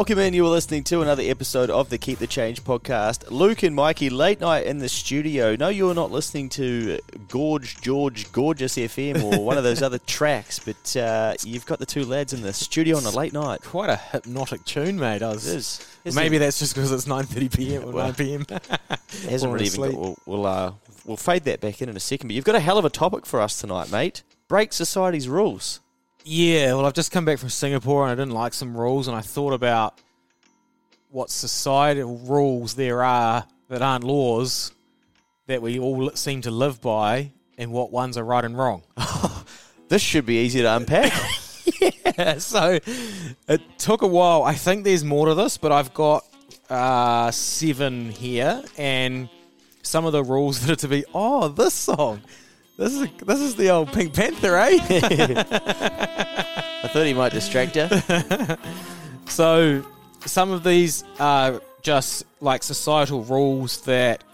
Welcome in. You are listening to another episode of the Keep the Change podcast. Luke and Mikey, late night in the studio. No, you're not listening to Gorge George Gorgeous FM or one of those other tracks, but uh, you've got the two lads in the studio on a late night. Quite a hypnotic tune, mate. Was, It is. Maybe that's just because it's 9:30 p.m. or Well, 9 p.m. It hasn't really even got, we'll, we'll, uh, we'll fade that back in in a second, but you've got a hell of a topic for us tonight, mate. Break society's rules. Yeah, well, I've just come back from Singapore and I didn't like some rules, and I thought about what societal rules there are that aren't laws that we all seem to live by, and what ones are right and wrong. This should be easy to unpack. yeah, so it took a while. I think there's more to this, but I've got uh, seven here, and some of the rules that are to be. Oh, this song. This is this is the old Pink Panther, eh? I thought he might distract you. so some of these are just like societal rules that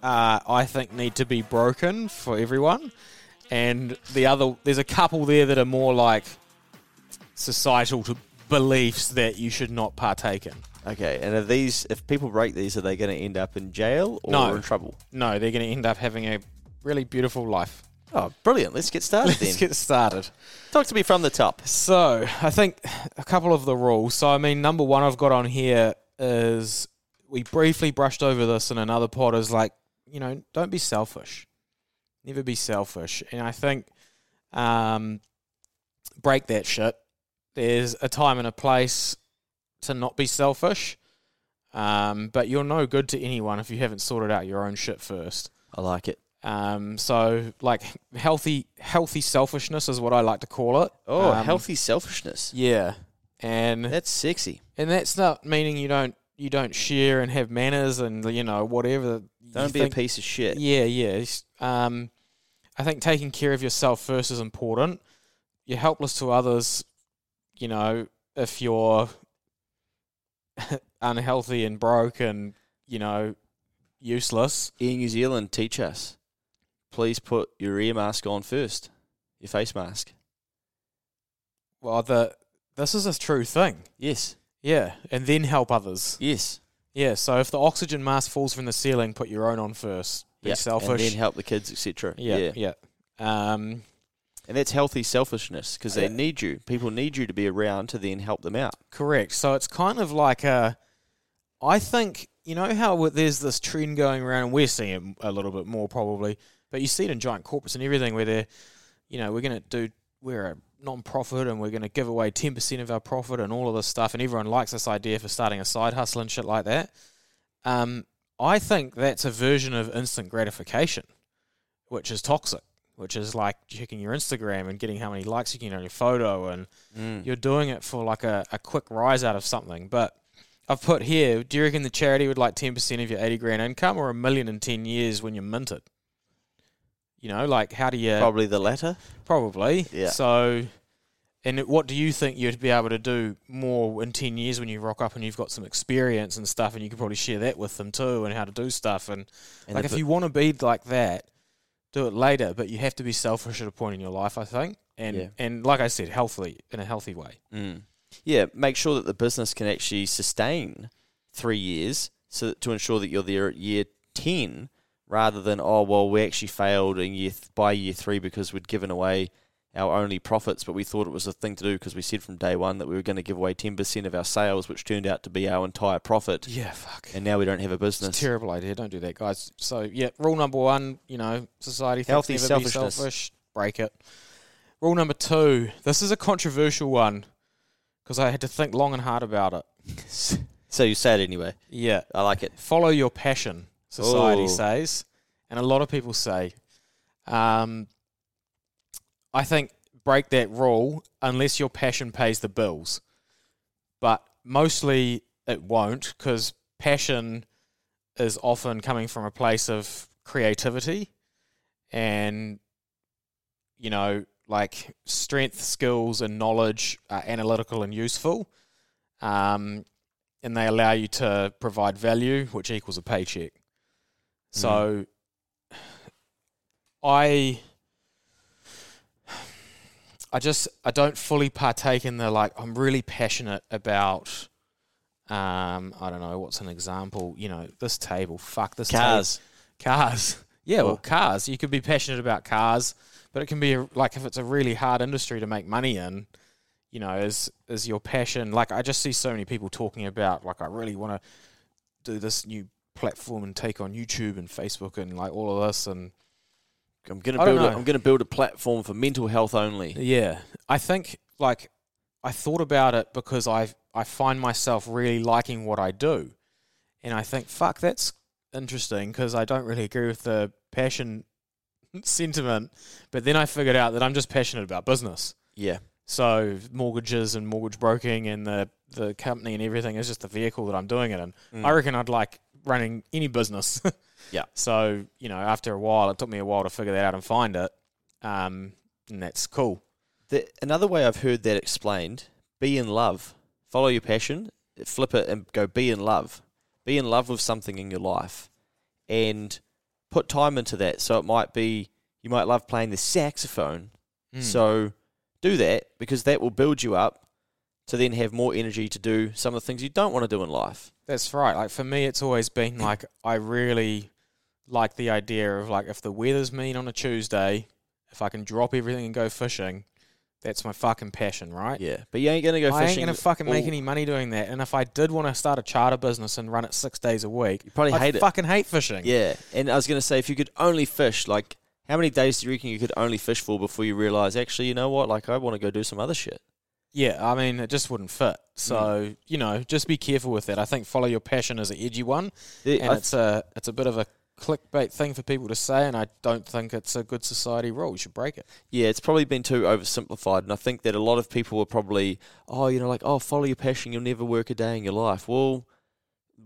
uh, I think need to be broken for everyone, and the other there's a couple there that are more like societal to beliefs that you should not partake in. Okay, and are these, if people break these, are they going to end up in jail or No. in trouble? No, they're going to end up having a really beautiful life. Oh, brilliant. Let's get started then. Let's get started. Talk to me from the top. So, I think a couple of the rules. So, I mean, number one I've got on here is we briefly brushed over this in another pod is like, you know, don't be selfish. Never be selfish. And I think um, break that shit. There's a time and a place to not be selfish. Um, but you're no good to anyone if you haven't sorted out your own shit first. I like it. Um, so like healthy healthy selfishness is what I like to call it. Oh, Um, healthy selfishness. Yeah, and That's sexy. and that's not meaning you don't you don't share and have manners and you know whatever. Don't be think- a piece of shit. Yeah, yeah. Um, I think taking care of yourself first is important. You're helpless to others, you know, if you're unhealthy and broke and you know useless. Air New Zealand, teach us. Please put your ear mask on first. Your face mask. Well, the this is a true thing. Yes. Yeah, and then help others. Yes. Yeah, so if the oxygen mask falls from the ceiling, put your own on first. Be Yep. selfish. And then help the kids, etc. yeah, yeah. Um, And that's healthy selfishness because they Yeah. need you. People need you to be around to then help them out. correct. So it's kind of like a. I think you know how there's this trend going around, and we're seeing it a little bit more probably, but you see it in giant corporates and everything where they're, you know, we're going to do we're a non-profit and we're going to give away ten percent of our profit and all of this stuff, and everyone likes this idea for starting a side hustle and shit like that. Um, I think that's a version of instant gratification, which is toxic. Which is like checking your Instagram and getting how many likes you can get on your photo, and Mm. you're doing it for like a, a quick rise out of something. But I've put here, do you reckon the charity would like 10% of your 80 grand income or a million in 10 years when you're minted? You know, like how do you. Probably the latter. Probably. Yeah. So, And what do you think you'd be able to do more in 10 years when you rock up and you've got some experience and stuff and you could probably share that with them too and how to do stuff and, And like if you want to be like that, do it later, but you have to be selfish at a point in your life, I think. And Yeah. and like I said, healthily in a healthy way. Mm. Yeah, make sure that the business can actually sustain three years, so that, to ensure that you're there at year ten, rather than oh well, we actually failed in year th- by year three because we'd given away our only profits, but we thought it was a thing to do because we said from day one that we were going to give away ten percent of our sales, which turned out to be our entire profit, Yeah, fuck. and now we don't have a business. a terrible idea. Don't do that, guys. So yeah, rule number one, you know, society thinks Healthy never selfishness. selfish. Break it. Rule number two. This is a controversial one because I had to think long and hard about it. so you say it anyway. Yeah, I like it. follow your passion. Society Oh. says, and a lot of people say. Um, I think break that rule unless your passion pays the bills, but mostly it won't because passion is often coming from a place of creativity and you know like strength skills and knowledge are analytical and useful um, and they allow you to provide value which equals a paycheck so i i just i don't fully partake in the like i'm really passionate about um i don't know what's an example you know this table fuck this table. Cars. Cars. Yeah, well, cars. You could be passionate about cars, but it can be like if it's a really hard industry to make money in, you know, is is your passion. Like I just see so many people talking about like I really want to do this new platform and take on YouTube and Facebook and like all of this and I'm gonna I build. A. I'm gonna build a platform for mental health only. Yeah, I think like I thought about it because I I find myself really liking what I do, and I think fuck that's interesting because I don't really agree with the passion sentiment, but then I figured out that I'm just passionate about business. Yeah. So mortgages and mortgage broking and the the company and everything is just the vehicle that I'm doing it in. Mm. I reckon I'd like running any business. Yeah. So you know, after a while, it took me a while to figure that out and find it, um, and that's cool. The, another way I've heard that explained: be in love, follow your passion, flip it, and go be in love. Be in love with something in your life, and put time into that. So it might be you might love playing the saxophone. Mm. So do that because that will build you up to then have more energy to do some of the things you don't want to do in life. That's right. Like for me, it's always been like I really like the idea of like if the weather's mean on a Tuesday, if I can drop everything and go fishing, that's my fucking passion, right? Yeah, but you ain't gonna go fishing. I ain't gonna fucking make any money doing that. And if I did want to start a charter business and run it six days a week, You probably I'd hate it. fucking hate fishing. Yeah, and I was gonna say if you could only fish, like how many days do you reckon you could only fish for before you realize actually, you know what, like I want to go do some other shit. Yeah, I mean, it just wouldn't fit. Mm. So you know, just be careful with that. I think follow your passion is an edgy one, Yeah, and it's a it's a bit of a clickbait thing for people to say, and I don't think it's a good society rule. You should break it. yeah, it's probably been too oversimplified, and I think that a lot of people are probably, oh, you know, like oh, follow your passion, you'll never work a day in your life. Well,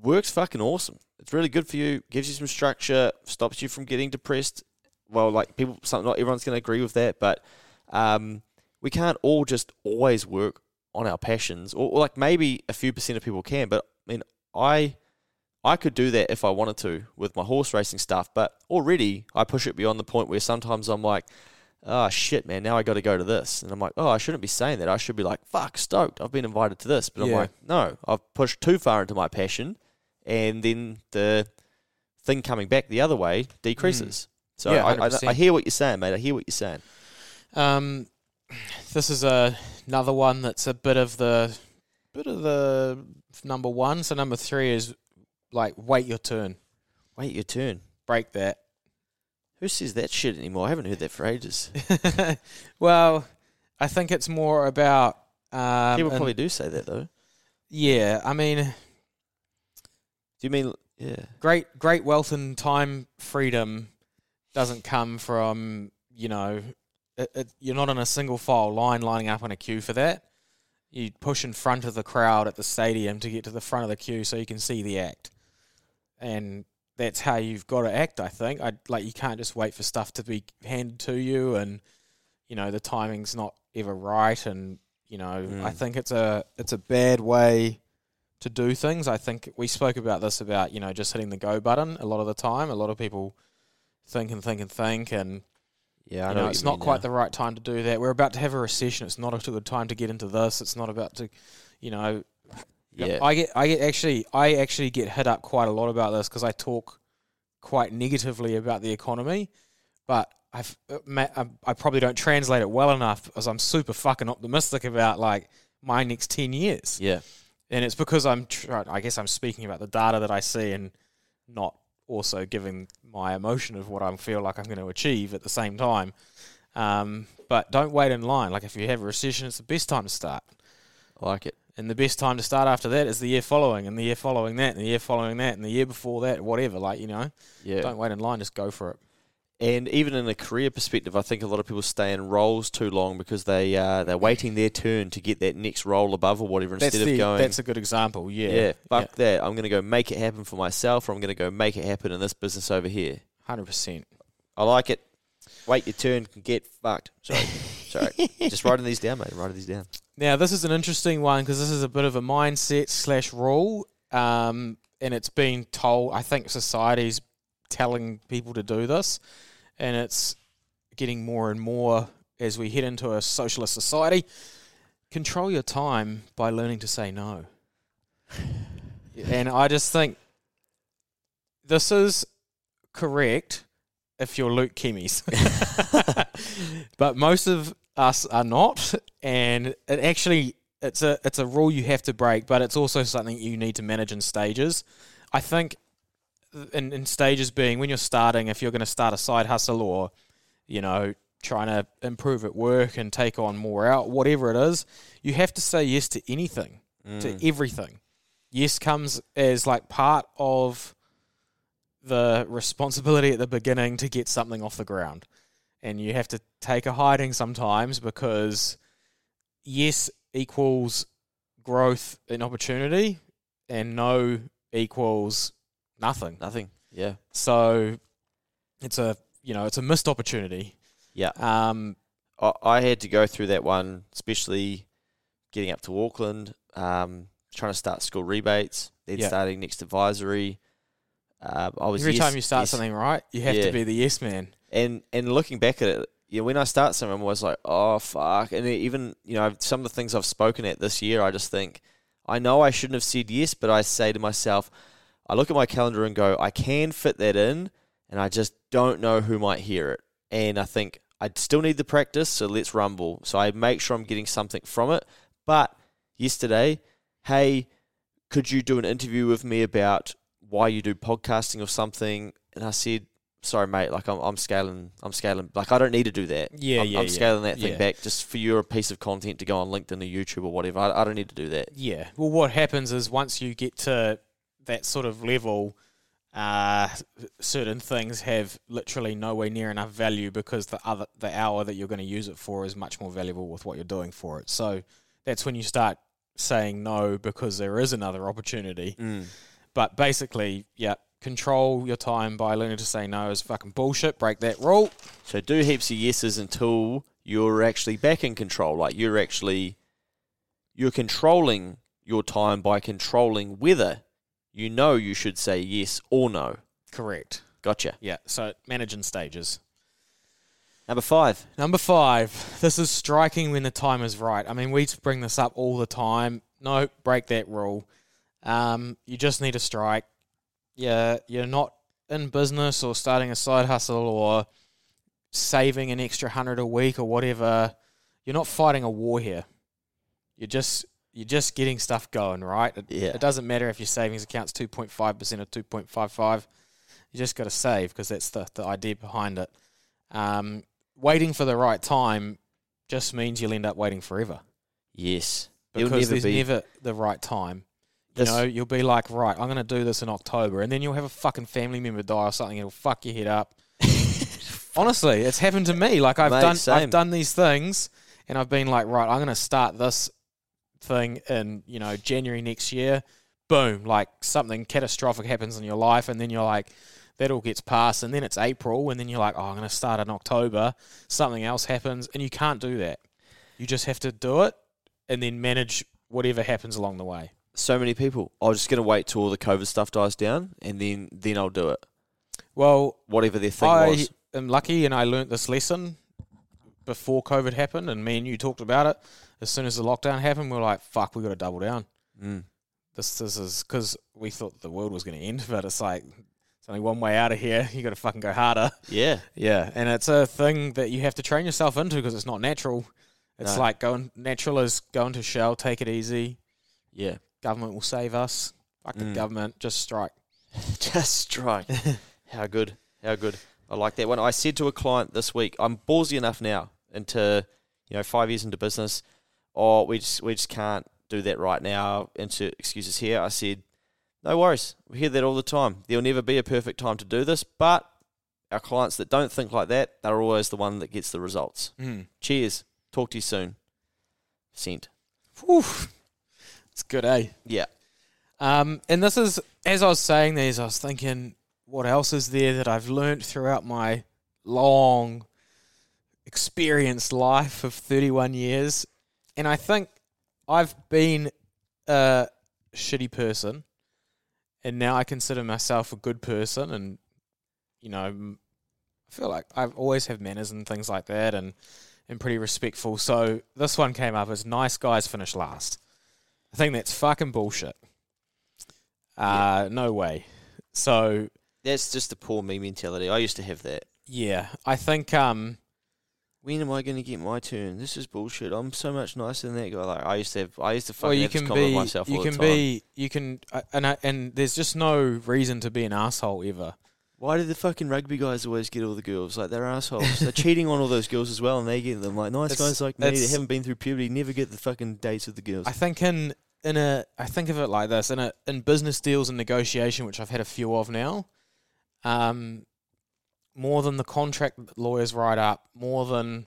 work's fucking awesome. It's really good for you. Gives you some structure, stops you from getting depressed. Well, like people, some, not everyone's going to agree with that, but um, we can't all just always work on our passions, or, or like maybe a few percent of people can. But I mean, I I could do that if I wanted to with my horse racing stuff, but already I push it beyond the point where sometimes I'm like, oh shit, man, now I got to go to this, and I'm like, oh, I shouldn't be saying that. I should be like, fuck, stoked, I've been invited to this, but I'm like, no, I've pushed too far into my passion, and then the thing coming back the other way decreases. So Mm. Yeah, I, I, I hear what you're saying, mate. I hear what you're saying. Um, this is a, another one that's a bit of the bit of the number one. So number three is like wait your turn, Wait your turn. break that. Who says that shit anymore? I haven't heard that for ages. well, I think it's more about um, People probably do say that though. yeah. I mean, Do you mean yeah? great great wealth and time freedom doesn't come from you know it, it, you're not in a single file line lining up in a queue for that you push in front of the crowd at the stadium to get to the front of the queue so you can see the act and that's how you've got to act i think i like you can't just wait for stuff to be handed to you and you know the timing's not ever right and You know, Mm. I think it's a it's a bad way to do things. I think we spoke about this about you know just hitting the go button a lot of the time. A lot of people think and think and think, and Yeah, I you know, know, it's not quite now. the right time to do that. We're about to have a recession. It's not a good time to get into this. It's not about to, you know, Yeah, I get, I get actually, I actually get hit up quite a lot about this because I talk quite negatively about the economy, but I've, uh, I, I probably don't translate it well enough because I'm super fucking optimistic about like my next ten years, yeah, and it's because I'm, try- I guess I'm speaking about the data that I see and not also giving my emotion of what I feel like I'm going to achieve at the same time. Um, but don't wait in line. Like if you have a recession, it's the best time to start. I like it. And the best time to start after that is the year following, and the year following that, and the year following that, and the year before that, whatever. Like, you know, Yeah, don't wait in line, just go for it. And even in a career perspective, I think a lot of people stay in roles too long because they uh, they're waiting their turn to get that next role above or whatever That's, instead the, of going. that's a good example. Yeah. yeah, fuck that. I'm going to go make it happen for myself, or I'm going to go make it happen in this business over here. 100%. I like it. Wait your turn, can get fucked. Sorry, sorry. Just writing these down, mate. Writing these down. Now, this is an interesting one because this is a bit of a mindset slash rule. Um, and it's been told, I think society's telling people to do this. And it's getting more and more as we head into a socialist society. Control your time by learning to say no. and I just think this is correct if you're Luke Kemeys. but most of us are not, and it actually it's a it's a rule you have to break, but it's also something you need to manage in stages. I think in, in stages being when you're starting, if you're going to start a side hustle or you know trying to improve at work and take on more out, whatever it is, you have to say yes to anything, Mm. to everything. Yes comes as like part of the responsibility at the beginning to get something off the ground. And you have to take a hiding sometimes because yes equals growth and opportunity and no equals nothing. Nothing. Yeah. So it's a you know, it's a missed opportunity. Yeah. Um I, I had to go through that one, especially getting up to Auckland, um, trying to start school rebates, then Yeah. starting next advisory. Uh, I was every yes- time you start yes. something right, you have Yeah. to be the yes man. and and looking back at it, you know, when I start something, I'm always like, oh fuck. And even you know, some of the things I've spoken at this year, I just think, I know I shouldn't have said yes, but I say to myself, I look at my calendar and go, I can fit that in, and I just don't know who might hear it. And I think I still need the practice, so let's rumble. So I make sure I'm getting something from it. But yesterday, hey, could you do an interview with me about why you do podcasting or something? And I said, sorry, mate, like I'm, I'm scaling, I'm scaling, like I don't need to do that. Yeah, I'm, yeah, I'm yeah. scaling that thing Yeah. back just for your piece of content to go on LinkedIn or YouTube or whatever. I, I don't need to do that. Yeah. Well, what happens is once you get to that sort of level, uh, certain things have literally nowhere near enough value because the other the hour that you're going to use it for is much more valuable with what you're doing for it. So that's when you start saying no because there is another opportunity. But basically, yeah, control your time by learning to say no is fucking bullshit. Break that rule. So do heaps of yeses until you're actually back in control. Like you're actually you're controlling your time by controlling whether you know you should say yes or no. Correct. Gotcha. Yeah. So managing stages. Number five. Number five, this is striking when the time is right. I mean, we bring this up all the time. No, break that rule. Um, you just need to strike. Yeah, you're not in business or starting a side hustle or saving an extra hundred a week or whatever. You're not fighting a war here. You're just you're just getting stuff going, right? It, Yeah. it doesn't matter if your savings account's two point five percent or two point five five. You just got to save because that's the the idea behind it. Um, waiting for the right time just means you'll end up waiting forever Yes. Because never there's be never the right time. You This- know, you'll be like, right, I'm going to do this in October, and then you'll have a fucking family member die or something. It'll fuck your head up. Honestly, it's happened to me. Like I've Mate, done, same. I've done these things, and I've been like, right, I'm going to start this thing in you know January next year. Boom, like something catastrophic happens in your life, and then you're like, that all gets passed, and then it's April, and then you're like, oh, I'm going to start in October. Something else happens, and you can't do that. You just have to do it and then manage whatever happens along the way. So many people. I'm just gonna wait till all the COVID stuff dies down, and then then I'll do it. Well, Whatever their thing was. I'm lucky, and I learnt this lesson before COVID happened, and me and you talked about it. As soon as the lockdown happened, we were like, "Fuck, we got to double down." Mm. This, this is because we thought the world was going to end, but it's like it's only one way out of here. You got to fucking go harder. Yeah. Yeah, and it's a thing that you have to train yourself into because it's not natural. It's No. like going natural is going to shell, take it easy. Yeah. Government will save us. Fuck the Mm. government, just strike. Just strike. How good. How good. I like that one. I said to a client this week, I'm ballsy enough now into, you know, five years into business. Oh, we just we just can't do that right now. Into excuses here. I said, no worries. We hear that all the time. There'll never be a perfect time to do this, but our clients that don't think like that, they're always the one that gets the results. Mm. Cheers. Talk to you soon. Sent. Whew. It's good, eh? Yeah. Um, and this is, as I was saying these, I was thinking, what else is there that I've learned throughout my long, experienced life of 31 years? And I think I've been a shitty person, and now I consider myself a good person, and you know, I feel like I've always have manners and things like that, and and pretty respectful. So this one came up as nice guys finish last. I think that's fucking bullshit. Uh, no way. So That's just the poor me mentality. I used to have that. yeah, I think um when am I going to get my turn? This is bullshit. I'm so much nicer than that guy. Like I used to have, I used to fucking well you can be myself you all can be you can uh, and I, and there's just no reason to be an asshole ever. Why do the fucking rugby guys always get all the girls? Like they're assholes. they're cheating on all those girls as well, and they get them. Like nice It's- guys like me that haven't been through puberty never get the fucking dates with the girls. I think in in a I think of it like this in a in business deals and negotiation, which I've had a few of now. Um, more than the contract that lawyers write up, more than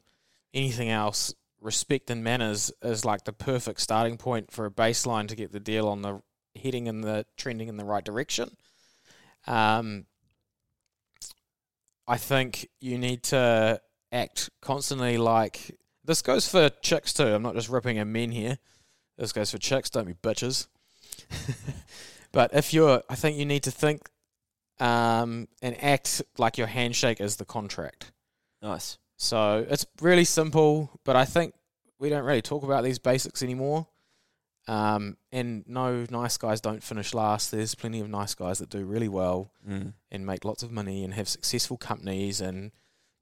anything else, respect and manners is like the perfect starting point for a baseline to get the deal on the heading in the trending in the right direction. Um, I think you need to act constantly like this goes for chicks too. I'm not just ripping at men here. This goes for chicks. Don't be bitches. but if you're, I think you need to think um, and act like your handshake is the contract. nice. So it's really simple, but I think we don't really talk about these basics anymore. Um, and no, nice guys don't finish last. There's plenty of nice guys that do really well Mm. and make lots of money and have successful companies and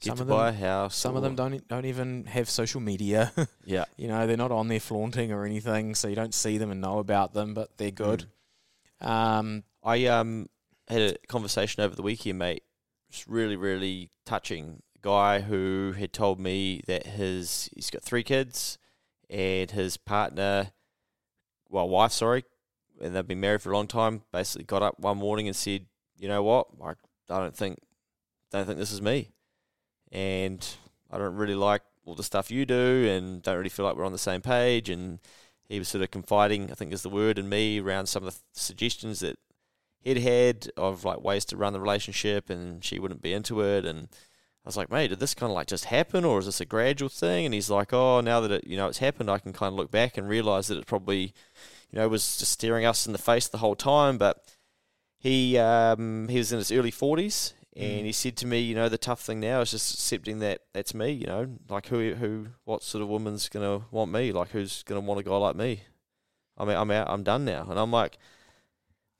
Get some to of buy them a house. some of them don't don't even have social media. Yeah. you know, they're not on there flaunting or anything, so you don't see them and know about them, but they're good. Um, I um had a conversation over the weekend, mate. It's really, really touching. Guy who had told me that his he's got three kids and his partner, well, wife, sorry, and they've been married for a long time. Basically, got up one morning and said, "You know what? I, I don't think, don't think this is me, and I don't really like all the stuff you do, and don't really feel like we're on the same page." And he was sort of confiding, I think is the word, in me around some of the suggestions that he'd had of like ways to run the relationship, and she wouldn't be into it. And I was like, mate, did this kind of like just happen, or is this a gradual thing? And he's like, oh, now that it you know it's happened, I can kind of look back and realize that it probably you know was just staring us in the face the whole time. But he um, he was in his early forties. And Mm. he said to me, you know, the tough thing now is just accepting that that's me. You know, like who, who, what sort of woman's gonna want me? Like who's gonna want a guy like me? I mean, I'm out. I'm done now. And I'm like,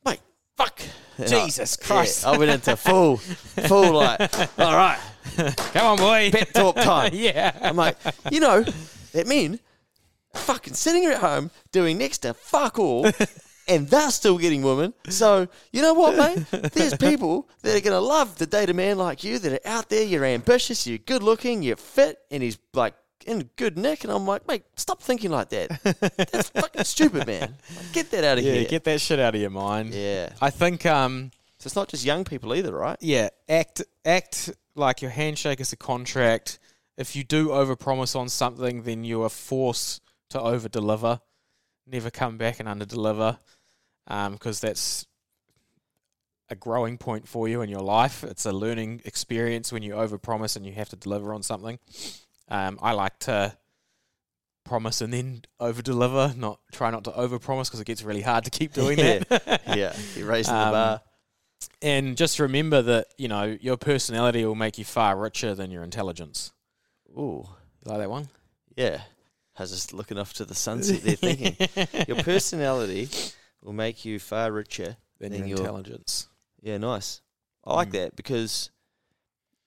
mate, fuck. And I- Jesus yeah, Christ. I went into full, full like, all right, come on, boy. pep talk time. yeah. I'm like, you know, that men fucking sitting at home doing next to fuck all, and they're still getting women. So you know what, mate? There's people that are gonna love the date a man like you that are out there. You're ambitious, you're good looking, you're fit, and he's like in good nick. And I'm like, mate, stop thinking like that. That's fucking stupid, man. Like, get that out of yeah, here. get that shit out of your mind. yeah. I think um So it's not just young people either, right? yeah, act act like your handshake is a contract. If you do overpromise on something, then you are forced to over deliver. Never come back and under deliver, because that's a growing point for you in your life. It's a learning experience when you overpromise and you have to deliver on something. Um, I like to promise and then over deliver. Not try not to over promise because it gets really hard to keep doing Yeah. that. yeah, you're raising the Um, bar. and just remember that you know your personality will make you far richer than your intelligence. Ooh, You like that one? yeah. I was just looking off to the sunset there thinking. Your personality will make you far richer. than Then your you're- intelligence. Yeah, nice. I like Mm. that because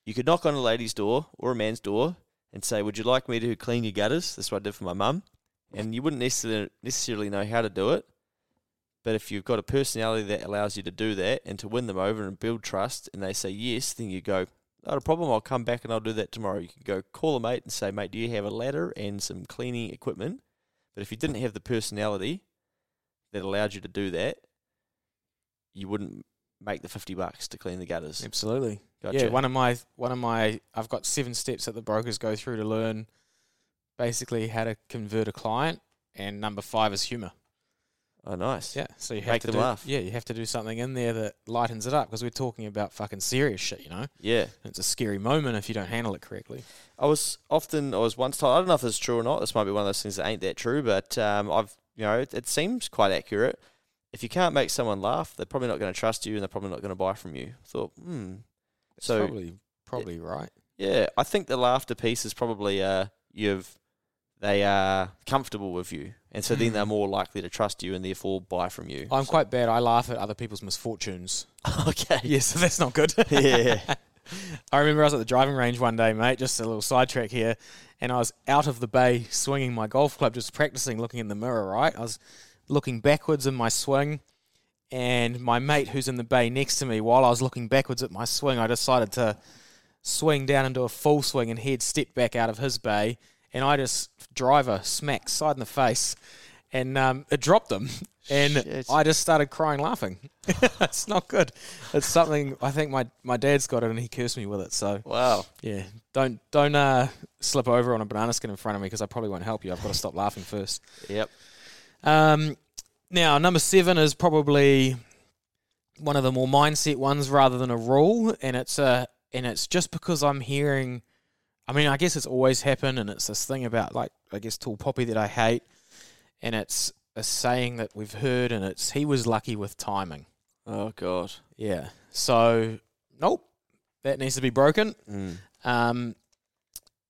you could knock on a lady's door or a man's door and say, Would you like me to clean your gutters? That's what I did for my mum. And you wouldn't necessarily, necessarily know how to do it. But if you've got a personality that allows you to do that and to win them over and build trust, and they say yes, then you go, Not a problem, I'll come back and I'll do that tomorrow. You can go call a mate and say, Mate, do you have a ladder and some cleaning equipment? But if you didn't have the personality that allowed you to do that, you wouldn't make the 50 bucks to clean the gutters. Absolutely. Gotcha. Yeah, one of my one of my I've got seven steps that the brokers go through to learn basically how to convert a client, and number five is humor. oh, nice. Yeah, so you have Make to them do, laugh. Yeah, you have to do something in there that lightens it up because we're talking about fucking serious shit, you know. Yeah. And it's a scary moment if you don't handle it correctly. I was often, I was once told, I don't know if it's true or not. This might be one of those things that ain't that true, but um, I've, you know, it, it seems quite accurate. If you can't make someone laugh, they're probably not going to trust you and they're probably not going to buy from you. I thought, hmm. So- probably probably right. Yeah, I think the laughter piece is probably uh, you've they are comfortable with you, and so then Mm. they're more likely to trust you and therefore buy from you. I'm quite bad. I laugh at other people's misfortunes. okay. Yeah, so that's not good. Yeah. I remember I was at the driving range one day, mate, just a little sidetrack here, and I was out of the bay swinging my golf club, just practicing looking in the mirror, right? I was looking backwards in my swing, and my mate who's in the bay next to me, while I was looking backwards at my swing, I decided to swing down into a full swing and head step back out of his bay, and I just driver smack side in the face, and um, it dropped him, and Shit. I just started crying laughing. it's not good. It's something I think my, my dad's got it, and he cursed me with it. So Wow. yeah, don't don't uh, slip over on a banana skin in front of me because I probably won't help you. I've got to stop laughing first. Yep. Um, now number seven is probably one of the more mindset ones rather than a rule, and it's a and it's just because I'm hearing. I mean, I guess it's always happened, and it's this thing about like I guess tall poppy that I hate, and it's a saying that we've heard, and it's he was lucky with timing. Oh God. Yeah. So nope, that needs to be broken. Mm. Um,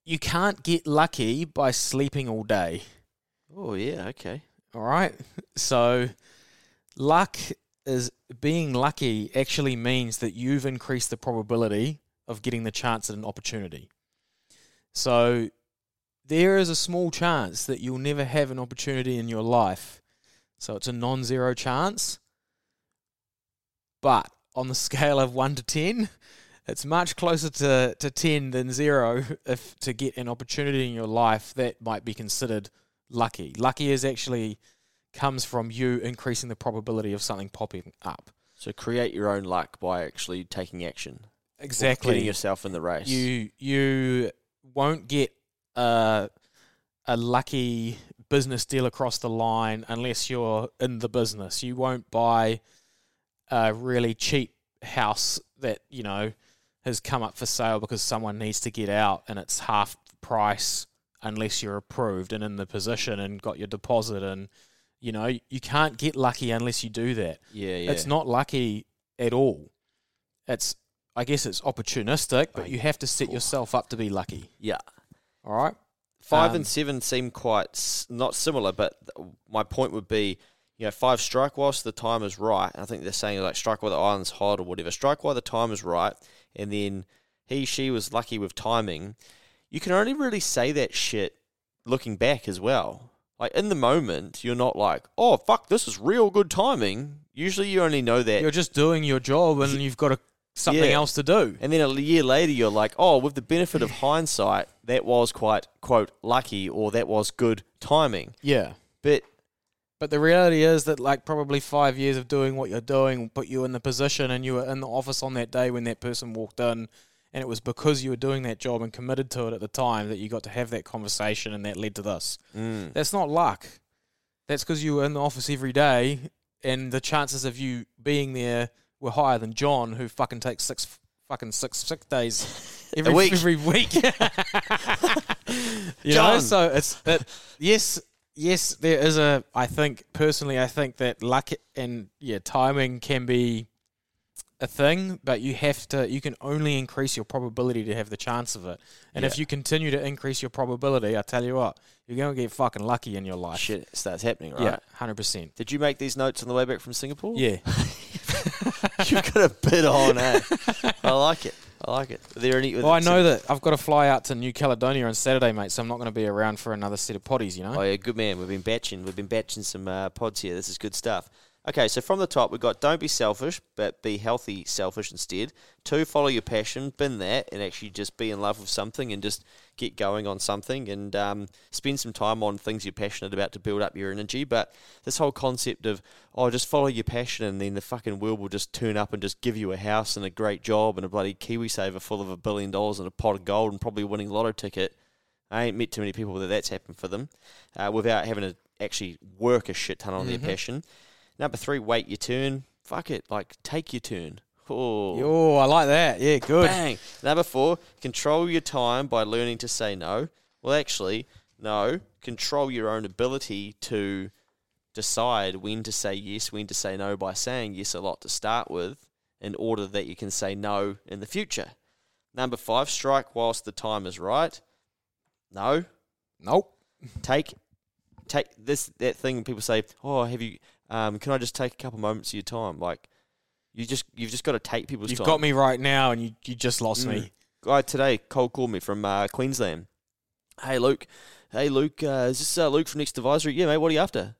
you can't get lucky by sleeping all day. Oh yeah. Okay. All right. So, luck is being lucky actually means that you've increased the probability of getting the chance at an opportunity. So, there is a small chance that you'll never have an opportunity in your life. So, it's a non zero chance. But on the scale of 1 to 10, it's much closer to, to 10 than 0 if to get an opportunity in your life that might be considered lucky. Lucky is actually comes from you increasing the probability of something popping up. So create your own luck by actually taking action. Exactly. Getting yourself in the race. You you won't get a a lucky business deal across the line unless you're in the business. You won't buy a really cheap house that, you know, has come up for sale because someone needs to get out and it's half price unless you're approved and in the position and got your deposit and you know, you can't get lucky unless you do that. yeah, yeah. It's not lucky at all. It's I guess it's opportunistic, but you have to set yourself up to be lucky. yeah. All right. Five Um, and seven seem quite s- not similar, but th- my point would be, you know, five strike whilst the time is right. I think they're saying like strike while the iron's hot or whatever. Strike while the time is right, and then he she was lucky with timing. You can only really say that shit looking back as well. Like in the moment, you're not like, oh fuck, this is real good timing. Usually, you only know that You're just doing your job and you've got a, something Yeah. else to do. And then a year later, you're like, oh, with the benefit of hindsight, that was quite, quote, lucky or that was good timing. Yeah. But But the reality is that like probably five years of doing what you're doing put you in the position and you were in the office on that day when that person walked in and it was because you were doing that job and committed to it at the time that you got to have that conversation and that led to this. mm, That's not luck. That's because you were in the office every day, and the chances of you being there were higher than John, who fucking takes six fucking six sick days every week. every week. You know, John. so it's it, yes, yes. There is a. I think personally, I think that luck and yeah, timing can be a thing, but you have to. You can only increase your probability to have the chance of it. And if you continue to increase your probability, I tell you what, you're going to get fucking lucky in your life. Shit starts happening, right? Yeah, hundred percent. Did you make these notes on the way back from Singapore? Yeah. You've got a bit on, eh? I like it. I like it. Are there any? Well, I know that I've got to fly out to New Caledonia on Saturday, mate. So I'm not going to be around for another set of potties. You know. Oh yeah, good man. We've been batching. We've been batching some uh, pods here. This is good stuff. Okay, so from the top we've got don't be selfish, but be healthy, selfish instead. Two, follow your passion, bin that, and actually just be in love with something and just get going on something and um, spend some time on things you're passionate about to build up your energy. But this whole concept of oh, just follow your passion and then the fucking world will just turn up and just give you a house and a great job and a bloody KiwiSaver full of a billion dollars and a pot of gold and probably a winning lotto ticket. I ain't met too many people that that's happened for them uh, without having to actually work a shit ton on Mhm. their passion. Number three, wait your turn. Fuck it, like take your turn. Oh, Oh, I like that. Yeah, good. bang. Number four, control your time by learning to say no. Well, actually, no. Control your own ability to decide when to say yes, when to say no by saying yes a lot to start with, in order that you can say no in the future. Number five, strike whilst the time is right. No, Nope. take take this that thing people say oh have you um can i just take a couple moments of your time like you just you've just got to take people's You've time got me right now, and you, you just lost Mm. me. guy today cold called me from uh, queensland hey luke hey luke uh, is this uh, luke from next advisory yeah mate what are you after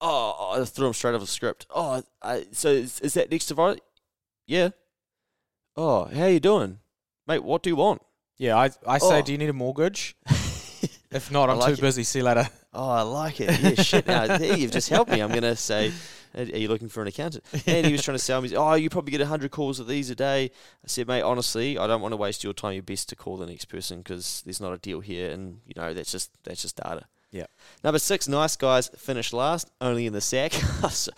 oh i threw him straight off the script oh I, so is, is that next advisory yeah oh how you doing mate what do you want Yeah, I, I say, Oh. do you need a mortgage? If not, I I'm like too it. busy. See you later. Oh, I like it. Yeah, shit. Now, there, you've just helped me. I'm going to say, are you looking for an accountant? And he was trying to sell me, oh, you probably get 100 calls of these a day. I said, mate, honestly, I don't want to waste your time. You're best to call the next person because there's not a deal here. And, you know, that's just that's just data. Yeah. Number six, nice guys finish last, only in the sack. sorry,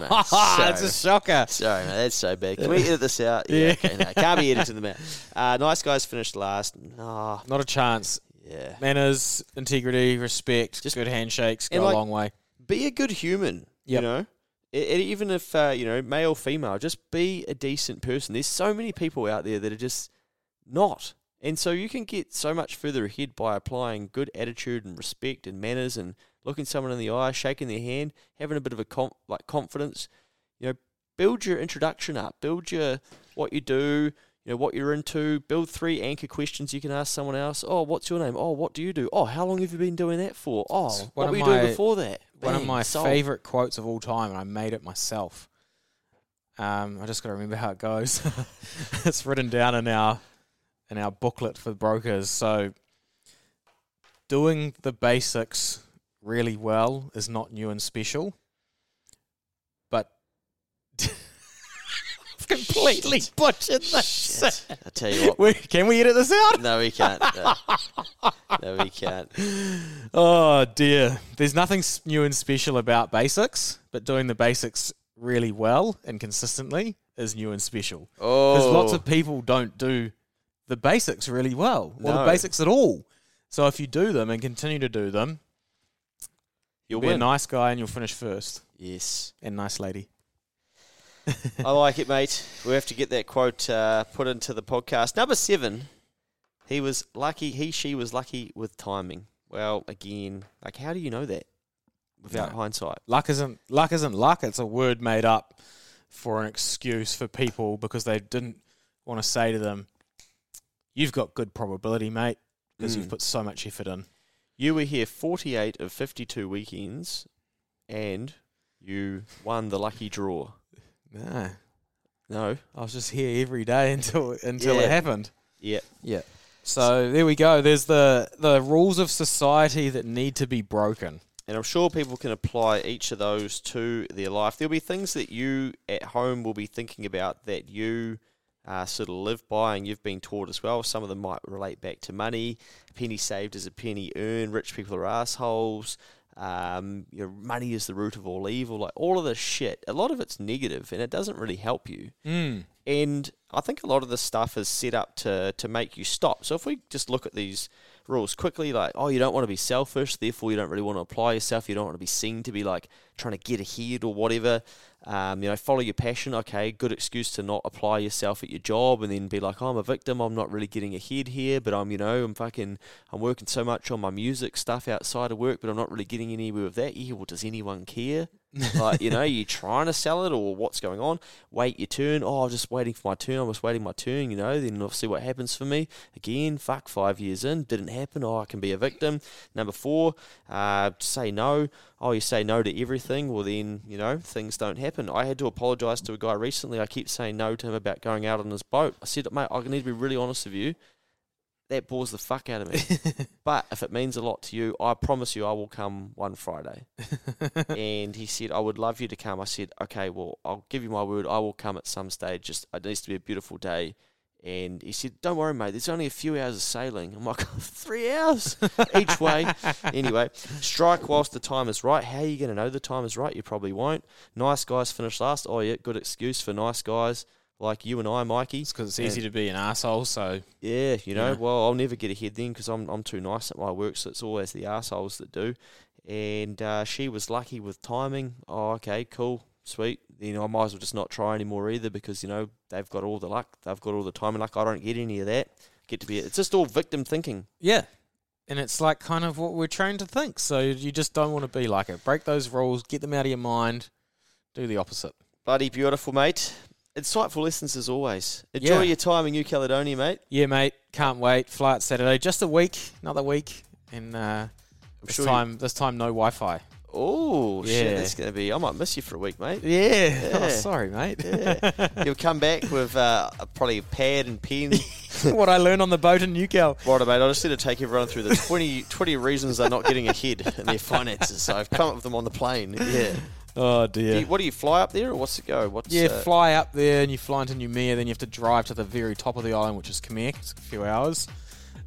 mate. Sorry, It's a shocker. Sorry, mate, that's so bad. Can we edit this out? Yeah, Yeah. okay, no, can't be edited in the mouth. Uh, nice guys finished last. Nah, Not a chance. Yeah. Manners, integrity, respect, Just- good handshakes and go like- a long way. be a good human. You Yep. know, even if uh, you know male, female, just be a decent person. There's so many people out there that are just not, and so you can get so much further ahead by applying good attitude and respect and manners and looking someone in the eye, shaking their hand, having a bit of a com- like confidence. You know, build your introduction up, build your what you do. You know what you're into. Build three anchor questions you can ask someone else. Oh, what's your name? Oh, what do you do? Oh, how long have you been doing that for? Oh, It's what were you doing before that? One of my sold. favorite quotes of all time, and I made it myself. Um, I just got to remember how it goes. it's written down in our in our booklet for brokers. So, doing the basics really well is not new and special, but I've completely butchered this. Shit. I tell you what. We- Can we edit this out? No, we can't. No, no we can't. Oh dear. There's nothing new and special about basics, but doing the basics really well and consistently is new and special. Oh, Because lots of people don't do the basics really well, or the basics at all. So if you do them and continue to do them, you'll be a nice guy and you'll finish first. Yes, And nice lady. I like it, mate. We have to get that quote uh, put into the podcast. Number seven. He was lucky. He, she was lucky with timing. Well, again, like, how do you know that without No. hindsight? Luck isn't luck isn't luck. It's a word made up for an excuse for people because they didn't want to say to them, "You've got good probability, mate, because Mm. you've put so much effort in." You were here 48 of 52 weekends, and you won the lucky draw. No, No. I was just here every day until until Yeah. it happened. Yeah. Yeah. So there we go. There's the the rules of society that need to be broken. And I'm sure people can apply each of those to their life. There'll be things that you at home will be thinking about that you uh, sort of live by and you've been taught as well. Some of them might relate back to money. A penny saved is a penny earned. Rich people are assholes. Um, your money is the root of all evil. Like all of this shit. A lot of it's negative and it doesn't really help you. Mm. And I think a lot of this stuff is set up to to make you stop. So if we just look at these rules quickly, like oh, you don't want to be selfish, therefore you don't really want to apply yourself. You don't want to be seen to be like trying to get ahead or whatever. Um, you know, follow your passion. Okay, good excuse to not apply yourself at your job and then be like, oh, I'm a victim. I'm not really getting ahead here, but I'm, you know, I'm fucking, I'm working so much on my music stuff outside of work, but I'm not really getting anywhere with that. Yeah, well, does anyone care? Like, you know, you trying to sell it or what's going on? Wait your turn. Oh, I'm just waiting for my turn. I'm just waiting my turn, you know, then I'll see what happens for me. Again, fuck, five years in, didn't happen. Oh, I can be a victim. Number four, uh, say no. Oh, you say no to everything. Well, then, you know, things don't happen. I had to apologise to a guy recently. I keep saying no to him about going out on his boat. I said, mate, I need to be really honest with you that bores the fuck out of me. but if it means a lot to you, I promise you I will come one Friday. and he said, I would love you to come. I said, okay, well, I'll give you my word. I will come at some stage. Just it needs to be a beautiful day. And he said, Don't worry, mate, there's only a few hours of sailing. I'm like, Three hours each way. anyway, strike whilst the time is right. How are you going to know the time is right? You probably won't. Nice guys finish last. Oh, yeah, good excuse for nice guys like you and I, Mikey. It's because it's easy to be an asshole. So yeah, you know, Yeah. well, I'll never get ahead then because I'm I'm too nice at my work. So it's always the assholes that do. And uh, she was lucky with timing. Oh, okay, cool, sweet. You know, I might as well just not try anymore either because you know they've got all the luck, they've got all the timing luck. I don't get any of that. Get to be it's just all victim thinking. yeah, and it's like kind of what we're trained to think. So you just don't want to be like it. Break those rules. Get them out of your mind. Do the opposite. Bloody beautiful, mate. Insightful lessons as always. Enjoy Yeah. your time in New Caledonia, mate. Yeah, mate. Can't wait. Fly out Saturday. Just a week. Another week. And uh, this sure you- time, this time, no Wi-Fi. Oh shit, Yeah. that's gonna be. I might miss you for a week, mate. Yeah. Oh, sorry, mate. Yeah. You'll come back with uh, probably a pad and pen. what I learned on the boat in Newcastle. Right, mate. I just need to take everyone through the 20, 20 reasons they're not getting ahead in their finances. So I've come up with them on the plane. Yeah. Oh Do dear. you- what do you fly up there, or what's it go? What's Yeah, uh, fly up there and you fly into Noumea, then you have to drive to the very top of the island, which is Khmer. It's a few hours.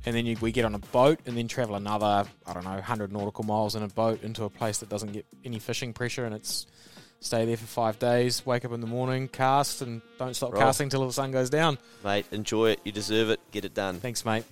And then you, we get on a boat and then travel another, I don't know, 100 nautical miles in a boat into a place that doesn't get any fishing pressure and it's stay there for five days, wake up in the morning, cast, and don't stop Right. casting till the sun goes down. mate? Enjoy it. You deserve it. Get it done. Thanks, mate.